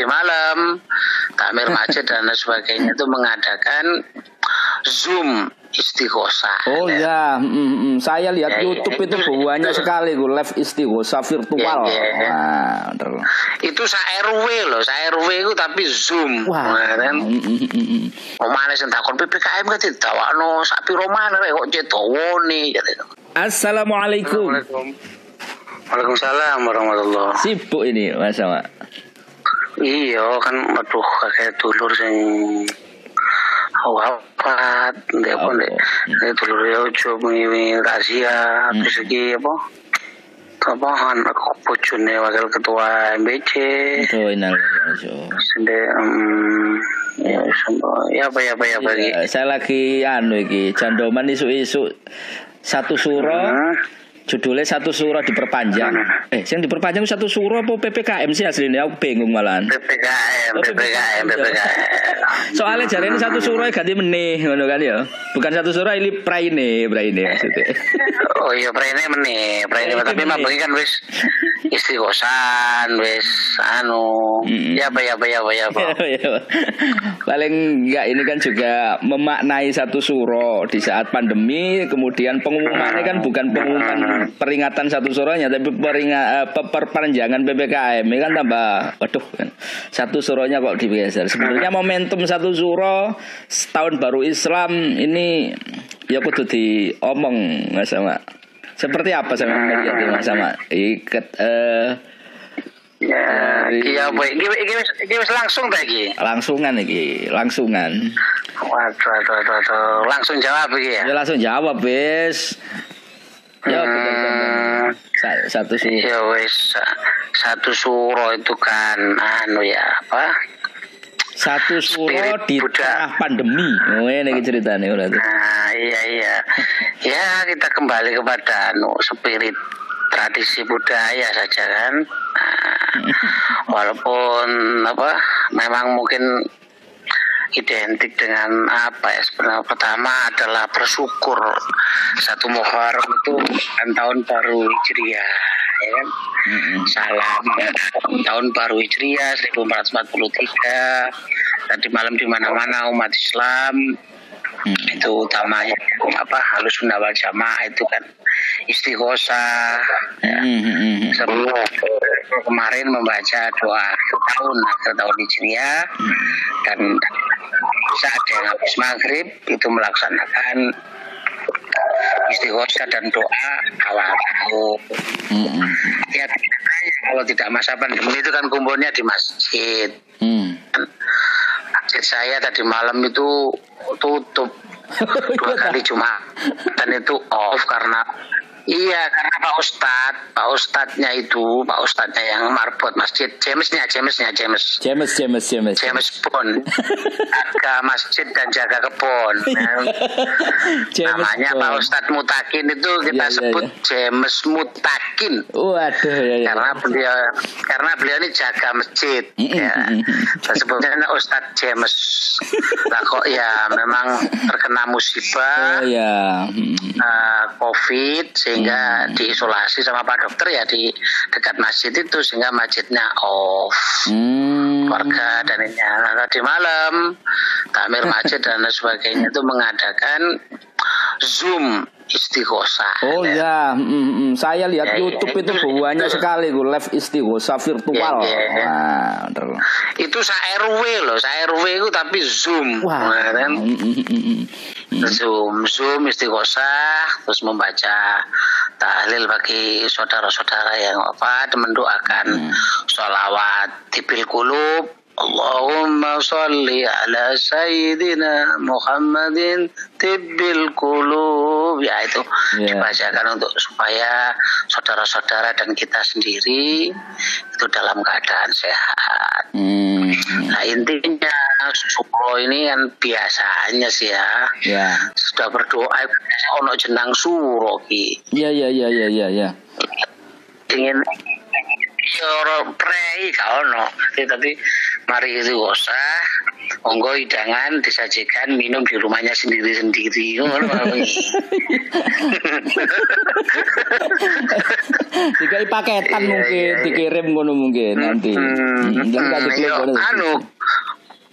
tadi malam takmir masjid dan lain sebagainya itu mengadakan zoom istighosa. Oh ya, mm, mm. saya lihat Ya, ya, YouTube itu itu- banyak sekali gue live istighosa virtual. Ya, ya, ya. Bener. Itu sa RW loh, sa RW itu tapi zoom. Wah. Nah, kan? Mm, mm, mm, mm. Omane sing takon PPKM kan ditawakno sak piro maneh kok cetowone. Assalamualaikum. Waalaikumsalam warahmatullah. Sibuk ini Mas Sama. Iya kan aduh kakek dulur sing wafat ndek apa ndek ndek dulur ya ojo mengi rahasia Hmm. terus iki apa apa anak bojone wakil ketua MBC Itu innalillahi sende um, ya ya apa ya apa ya apa Iya, saya lagi anu iki jandoman isu-isu satu surah Hmm. Judulnya satu surah diperpanjang. Eh, yang diperpanjang satu surah apa PPKM sih aslinya? Aku bingung malahan. PPKM Oh, PPKM PPKM Soalnya jari ini satu surah ganti meneh ngono kan ya. Bukan satu surah ini praine, praine maksudnya. Oh iya praine meneh, praine tapi mah kan wis istighosan wis anu Mm-mm. ya apa ya apa ya apa ya apa. Paling enggak ini kan juga memaknai satu surah di saat pandemi, kemudian pengumumannya kan bukan pengumuman peringatan satu surahnya, tapi peringa, eh, pe- perpanjangan PPKM ini kan tambah, waduh kan satu surahnya kok digeser. Sebenarnya momentum satu surah setahun baru Islam ini ya kudu diomong mas sama. Seperti apa sama melihat ini, mas sama? Iket eh, Ya, iya boy, iki iki wis langsung ta iki. langsungan iki, langsungan. Waduh, waduh, waduh, waduh. langsung jawab iki ya. Ya langsung jawab, wis. Ya. Hmm, Sa- Satu sih. Wis sa- satu suro itu kan anu ya apa? Satu Spirit di Buddha. tengah pandemi. Oh, ini ceritanya udah tuh. Nah, iya iya. Ya, kita kembali kepada anu spirit tradisi budaya saja kan. Nah, walaupun apa memang mungkin identik dengan apa ya sebenarnya. Pertama adalah bersyukur. Satu Muharram itu kan tahun baru Hijriah ya kan? Mm-mm. salam tahun baru Hijriah 1443 tadi malam di mana-mana umat Islam Mm. itu utamanya apa halus sunda wal jamaah itu kan istighosa ya. Mm-mm. Sebelum kemarin membaca doa tahun akhir tahun Hijriah dan saat yang habis maghrib itu melaksanakan istighosa dan doa awal tahun Mm-mm. ya kalau tidak masa pandemi itu kan kumpulnya di masjid Mm. Masjid saya tadi malam itu tutup. Dua kali cuma dan itu off karena iya karena Pak Ustad Pak Ustadnya itu Pak Ustadnya yang marbot masjid Jamesnya Jamesnya James James, James, James. James Bond jaga masjid dan jaga kebun Nah, James namanya Bond. Pak Ustadz Mutakin itu kita Iya, iya, sebut iya. James Mutakin Waduh, ya, ya. karena beliau karena beliau ini jaga masjid ya sebutnya Ustadz James lah kok ya memang terkena musibah Oh ya. Eh, COVID sehingga Hmm. diisolasi sama Pak Dokter ya di dekat masjid itu sehingga masjidnya off Hmm. warga dan ini Nah, tadi malam takmir masjid dan sebagainya itu mengadakan zoom istighosa Oh ya, mm, mm. saya lihat Ya, ya, YouTube itu itu- banyak itu- sekali gue live istighosa virtual. Ya, ya, ya. Nah, bener. itu sa RW loh sa RW itu tapi zoom Wah. Nah, kan? Mm, mm, mm, mm. Zoom, Zoom istighosah, terus membaca tahlil bagi saudara-saudara yang wafat, mendoakan sholawat tibil kulub. Allahumma salli ala sayyidina Muhammadin tibbil kulub. Ya itu Ya. dibacakan untuk supaya saudara-saudara dan kita sendiri itu dalam keadaan sehat. Hmm. Nah intinya suro ini kan biasanya sih ya Ya. sudah berdoa ono jenang suro ki Ya, ya, ya, ya, ya, ya. ingin suro prei kau no tapi mari itu usah monggo hidangan disajikan minum di rumahnya sendiri-sendiri ngono Dikai paketan Iya, mungkin iya, iya. dikirim ngono mungkin nanti. Hmm, Hmm, gak anu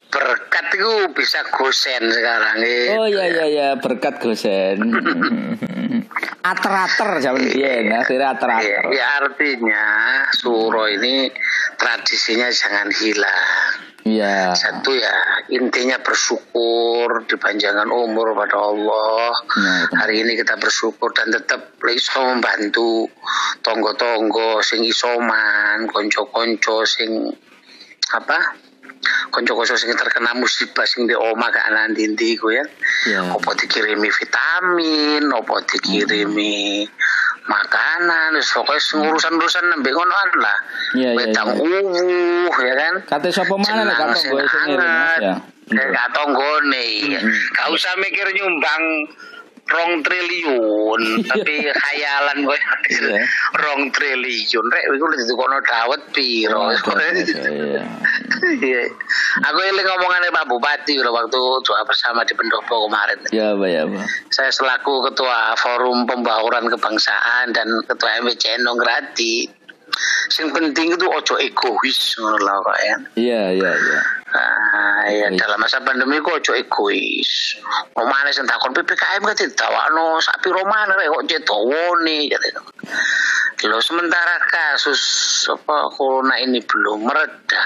berkat itu bisa gosen sekarang gitu. Oh iya iya iya berkat gosen. Ater-ater zaman biyen akhirnya Iya, ater-ater. ya artinya suro ini tradisinya jangan hilang. Iya. Satu ya intinya bersyukur dipanjangkan umur pada Allah. Iya, betul. Hari ini kita bersyukur dan tetap iso membantu tonggo-tonggo sing isoman, konco-konco sing apa? Konco-konco sing terkena musibah sing di oma ke anak dindi ku ya. Iya. Apa dikirimi vitamin, apa dikirimi makanan, wis pokoknya sing urusan-urusan nembe ngonoan lah. Iya, iya, Wedang iya. uwuh ya kan. Kate sapa mana nek kata gue sing ya. Kayak gak tonggone ya. Hmm. Gak usah mikir nyumbang rong triliun tapi khayalan gue Iya. rong triliun rek iku lek ditukono dawet piro Waduh, Iya. Iya. Aku eling ngomongane Pak Bupati lho waktu doa bersama di pendopo kemarin. Ya, Pak ya, Pak. Saya selaku ketua Forum Pembauran Kebangsaan dan ketua MWCN Nonggrati. Sing penting itu ojo egois ngono lho Pak ya. Iya, iya, iya. Ah, ya dalam masa pandemi kok ojo egois. Omane sing takon PPKM kan ditawakno sak piro maneh kok cetowone gitu. Loh sementara kasus apa corona ini belum mereda,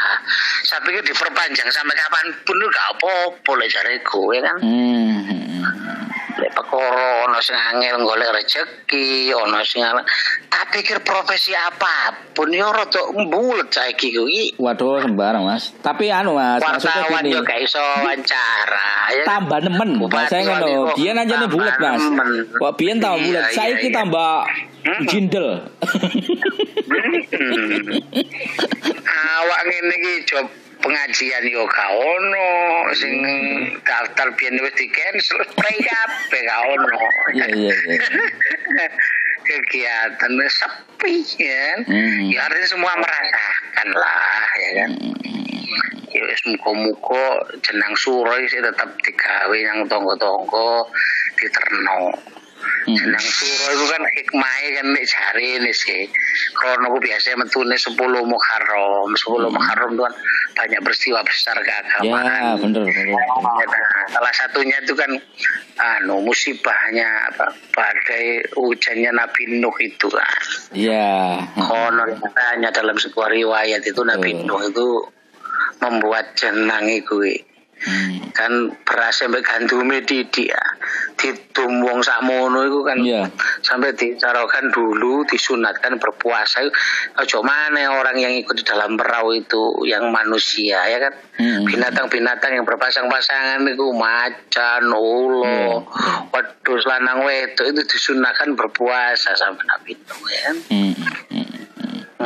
saya pikir diperpanjang sampai kapan pun itu gak apa-apa lah jariku ya kan. Hmm. Lek perkara ono sing angel golek rezeki, ono sing tak pikir profesi apa pun yo rada mbulet saiki kuwi. Waduh sembarang mas. Tapi anu mas, maksudnya gini. yo gak iso wawancara ya. tambah nemen bahasa ngono biyen anjane tambah bulet mas wah biyen tau Iya, bulet iya, saiki iya. tambah Hmm. jindel Hmm. Awak ngene iki job pengajian yo gak ono sing daftar biyen wis di cancel kabeh gak ono. iya iya iya Kegiatan sepi ya. Hmm. Ya artinya semua merasakan lah ya kan. Ya wis muga-muga jenang suro iki tetep digawe nang tonggo-tonggo diterno. Hmm. Jenang suro itu kan hikmahnya kan nek ini sih. Krono ku biasanya metune 10 Muharram. 10 Muharram itu kan banyak peristiwa besar ya keagamaan. bener bener Nah, salah satunya itu kan anu musibahnya apa badai hujannya Nabi Nuh itu kan. iya Konon katanya dalam sebuah riwayat itu Nabi Hmm. Nuh itu membuat jenang itu Hmm. kan beras sampai gandume didik ya. Ditum wong sakmono itu kan Iya. sampai dicarokan dulu disunatkan berpuasa ojo mana orang yang ikut di dalam perahu itu yang manusia ya kan Hmm. binatang-binatang yang berpasang-pasangan itu macan ulo wedhus lanang wedok itu disunahkan berpuasa sampai Nabi Nuh ya kan Hmm.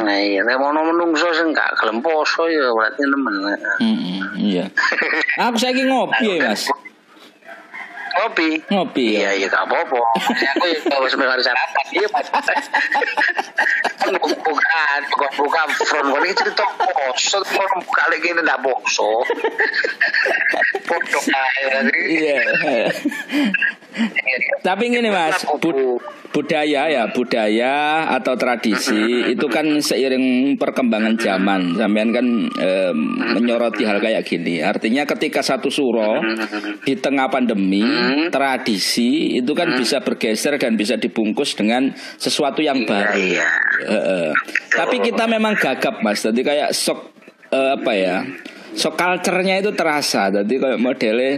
Nah iya, nek mau menungso sing gak gelem poso ya berarti nemen. Hmm. iya aku saiki ngopi ya mas ngopi Iya ya iya gak apa-apa. Ya, aku ya sebenarnya harus sarapan. Iya Mas. Kan buka buka front kali cerita poso, mau buka lagi ini ndak poso. Podo ae. iya tapi gini mas bud- budaya ya budaya atau tradisi itu kan seiring perkembangan zaman. Sampean kan em, menyoroti hal kayak gini. Artinya ketika satu suro di tengah pandemi tradisi itu kan bisa bergeser dan bisa dibungkus dengan sesuatu yang baru. Iya. Heeh. tapi kita memang gagap mas. Jadi kayak sok eh, apa ya sok culture-nya itu terasa. Jadi kayak modelnya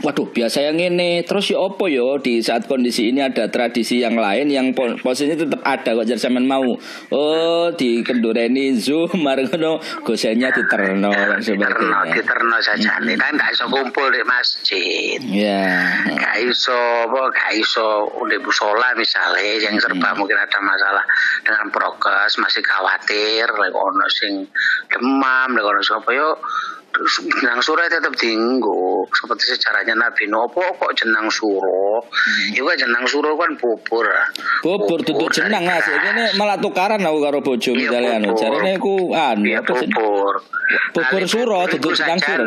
Waduh, biasa yang ini terus ya opo yo di saat kondisi ini ada tradisi yang lain yang po- posisinya tetap ada kok jadi sampean mau. Oh, di kendureni zoom margono gosennya diterno dan Diterno, sebagainya. diterno saja nih kan gak iso kumpul di masjid. Ya. gak iso apa gak iso di musola misalnya yang serba mungkin ada masalah dengan prokes masih khawatir lek ono sing demam lek ono sing apa yo jenang suro tetap tinggu seperti sejarahnya Nabi Nopo kok jenang suro? Hmm. itu kan jenang suro kan bubur bubur duduk jenang mas. Ini malah tukaran aku karo bojo iya, misalnya anu jarene aku anu iya, bubur bubur suro duduk jenang suro.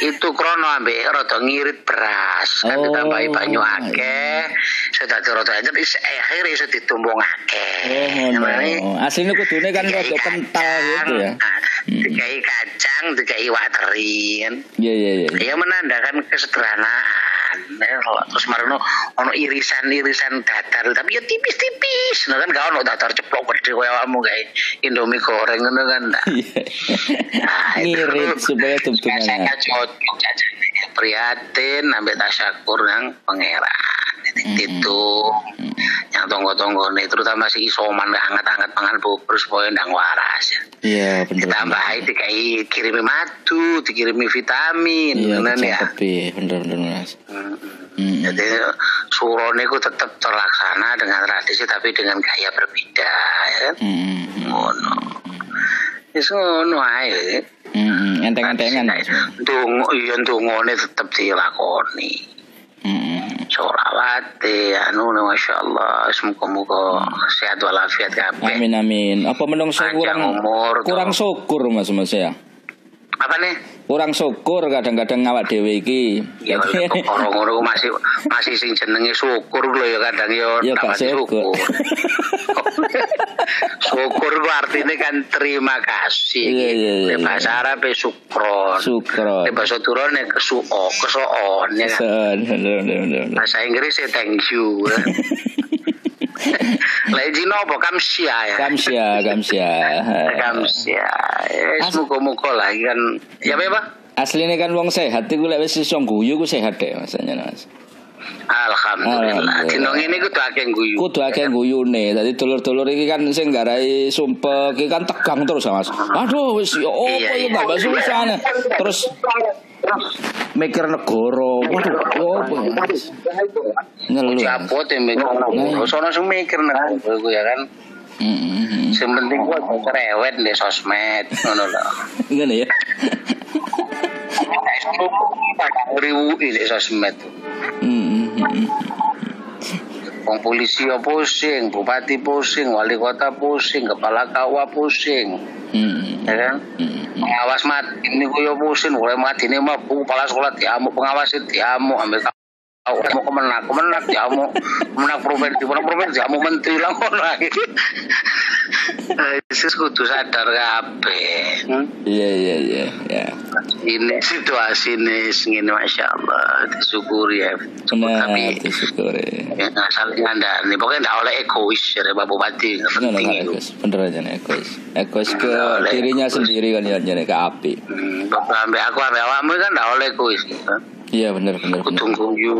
itu krono ambek rada ngirit beras. Kan oh. ditambahi banyu akeh. Sudah rada aja akhirnya iso ditumbung akeh. Oh, aslinya kudune kan rada kental gitu ya. Hmm. Dikai kacang dikai waterin. Iya iya iya. Ya menandakan kesederhanaan. Eh, terus marino ono irisan-irisan datar tapi ya tipis-tipis. Nah kan gak ono datar ceplok gede kaya kamu kayak indomie goreng ngono kan? Iya. nah, ngirit supaya tuntungan saya cocok prihatin ambil tasyakur yang pangeran. Itu yang tonggo-tonggo nih terutama si isoman hangat-hangat pangan bubur supaya ndang waras ya. Iya benar. Ditambah itu kayak kirimi madu, dikirimi vitamin, iya, ya. Iya bener bener mas. Hmm. Hmm. Jadi surone itu tetap terlaksana dengan tradisi tapi dengan gaya berbeda ya. Hmm. Ngono. Wis ngono ae. Hmm, enteng-entengan. Dungo iya dungone tetep dilakoni. Hmm. Solawate anu Masya Allah Semoga-moga sehat walafiat kabeh. Amin amin. Apa menungso kurang umur kurang syukur Mas Mas ya? Apa nih? kurang syukur kadang-kadang ngawak dhewe iki. Ya orang ngono masih masih sing jenenge syukur lho ya kadang ya ya gak syukur. syukur ku artinya kan terima kasih. Iya iya iya. Bahasa Arab syukron. Syukron. Bahasa Turun kesuo, kesoon ya kan. Bahasa Inggris ya thank you. Lejino apa kamsia ya? Kamsia, kamsia. kamsia. Ya, muka-muka lah kan. Ya apa? Aslinya kan wong sehat iku lek wis iso guyu ku sehat deh masanya Mas. Alhamdulillah. Dino ini kudu akeh guyu. Kudu akeh guyune. Dadi dulur-dulur iki kan sing garai sumpek iki kan tegang terus Mas. Aduh wis ya opo iya, iki tambah iya. susah. Terus mikir negara. Mas. Ngeluh. Capot ya mikir negara. Sono sing mikir negara ya kan. Mm-hmm. Sing penting gua cerewet di sosmed ngono lho. Ngene ya. Ribu ini sosmed. Mm-hmm. Wong polisi ya pusing, bupati pusing, wali kota pusing, kepala kawa pusing. Hmm. Ya kan? Hmm. Pengawas mati ini gue ya pusing, mulai ini mah kepala sekolah diamu, pengawas itu diamu, ambil mau kemenak kemenak jamu kemenak provinsi kemenak provinsi jamu menteri lah ngono Isis kudu sadar kabeh. Iya iya iya ya. Ini situasi ini ngene masya Allah disyukuri ya. Benar, tapi disyukuri. Ya asal anda ini pokoknya tidak oleh egois dari Bapak Bupati. Penting itu. Bener aja nih egois. Egois ke dirinya sendiri kan ya jadi ke api. Hmm, Bapak ambil aku ambil awakmu kan tidak oleh egois. Gitu. Iya benar benar. Aku tunggu yu,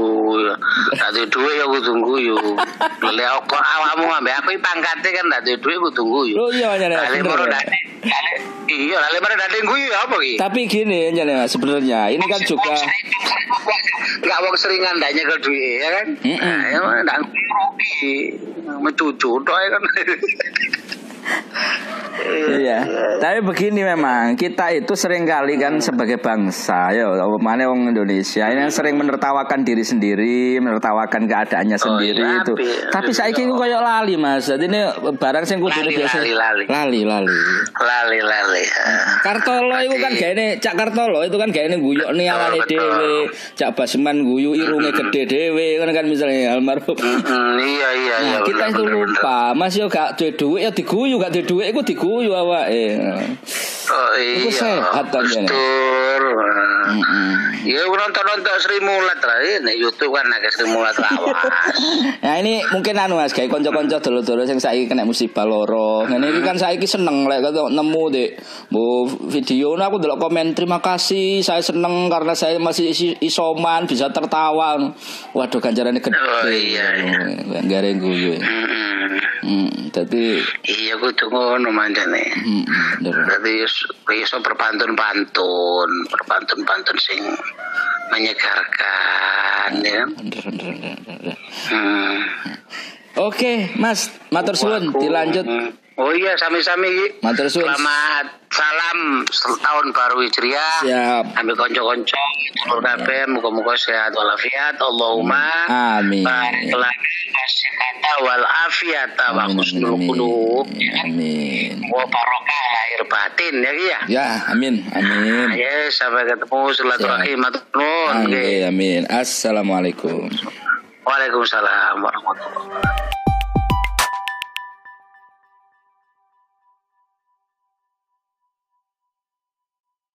tadi duit ya aku tunggu yu. Lele aku awakmu ambek aku pangkatnya kan tadi duit aku tunggu yu. Oh iya benar. Iya, lalu mana dadi guyu ya apa ki? Tapi gini ya sebenarnya ini kan juga nggak mau seringan ndaknya ke duit ya kan? Nah, ya ndak rugi. Tok ya kan. iya. Tapi begini memang kita itu sering kali kan sebagai bangsa ya mana orang Indonesia ini sering menertawakan diri sendiri, menertawakan keadaannya oh, sendiri iya, itu. Tapi saya kira kayak lali Mas. Jadi ini barang sing kudu biasa lali lali. Lali lali. Lali lali. Kartolo itu kan gak ini Cak Kartolo itu kan gak ini guyok nih awalnya dewe. Cak Basman guyu irungnya gede dewe kan kan misalnya almarhum. iya iya iya. Nah, kita itu lupa. Mas yo gak duwe ya diguyu gak duwe duit iku diguyu awake. Oh iya. Iku sehat ta Betul. Ya nonton-nonton Sri Mulat lah ini YouTube kan agak Sri Mulat lawas. nah ini mungkin anu Mas kayak kanca-kanca dulu-dulu sing saiki kena musibah loro. Ngene iki kan saiki seneng lek like, nemu dek bu video nah aku delok komen terima kasih saya seneng karena saya masih isoman bisa tertawa. Waduh ganjarannya gede. Oh iya. iya. Gare guyu. Hmm, tapi iya gue tunggu ngono manjane. Hmm, Dadi iso berpantun-pantun, berpantun-pantun sing menyegarkan ya. Hmm. Oke, Mas, matur suwun dilanjut. Oh iya, sami-sami. Matur suwun. Selamat salam tahun baru Hijriah. Siap. Ambil konco-konco, dulur kabeh, muga-muga sehat walafiat. Allahumma Amin. barik lana kata wal afiata wa husnul amin, qulub. Amin. Wa barokah lahir batin ya Ki, ya. Ya, amin, amin. Ya, sampai ketemu silaturahim matur nuwun. Amin, amin. Assalamualaikum. Waalaikumsalam warahmatullahi wabarakatuh.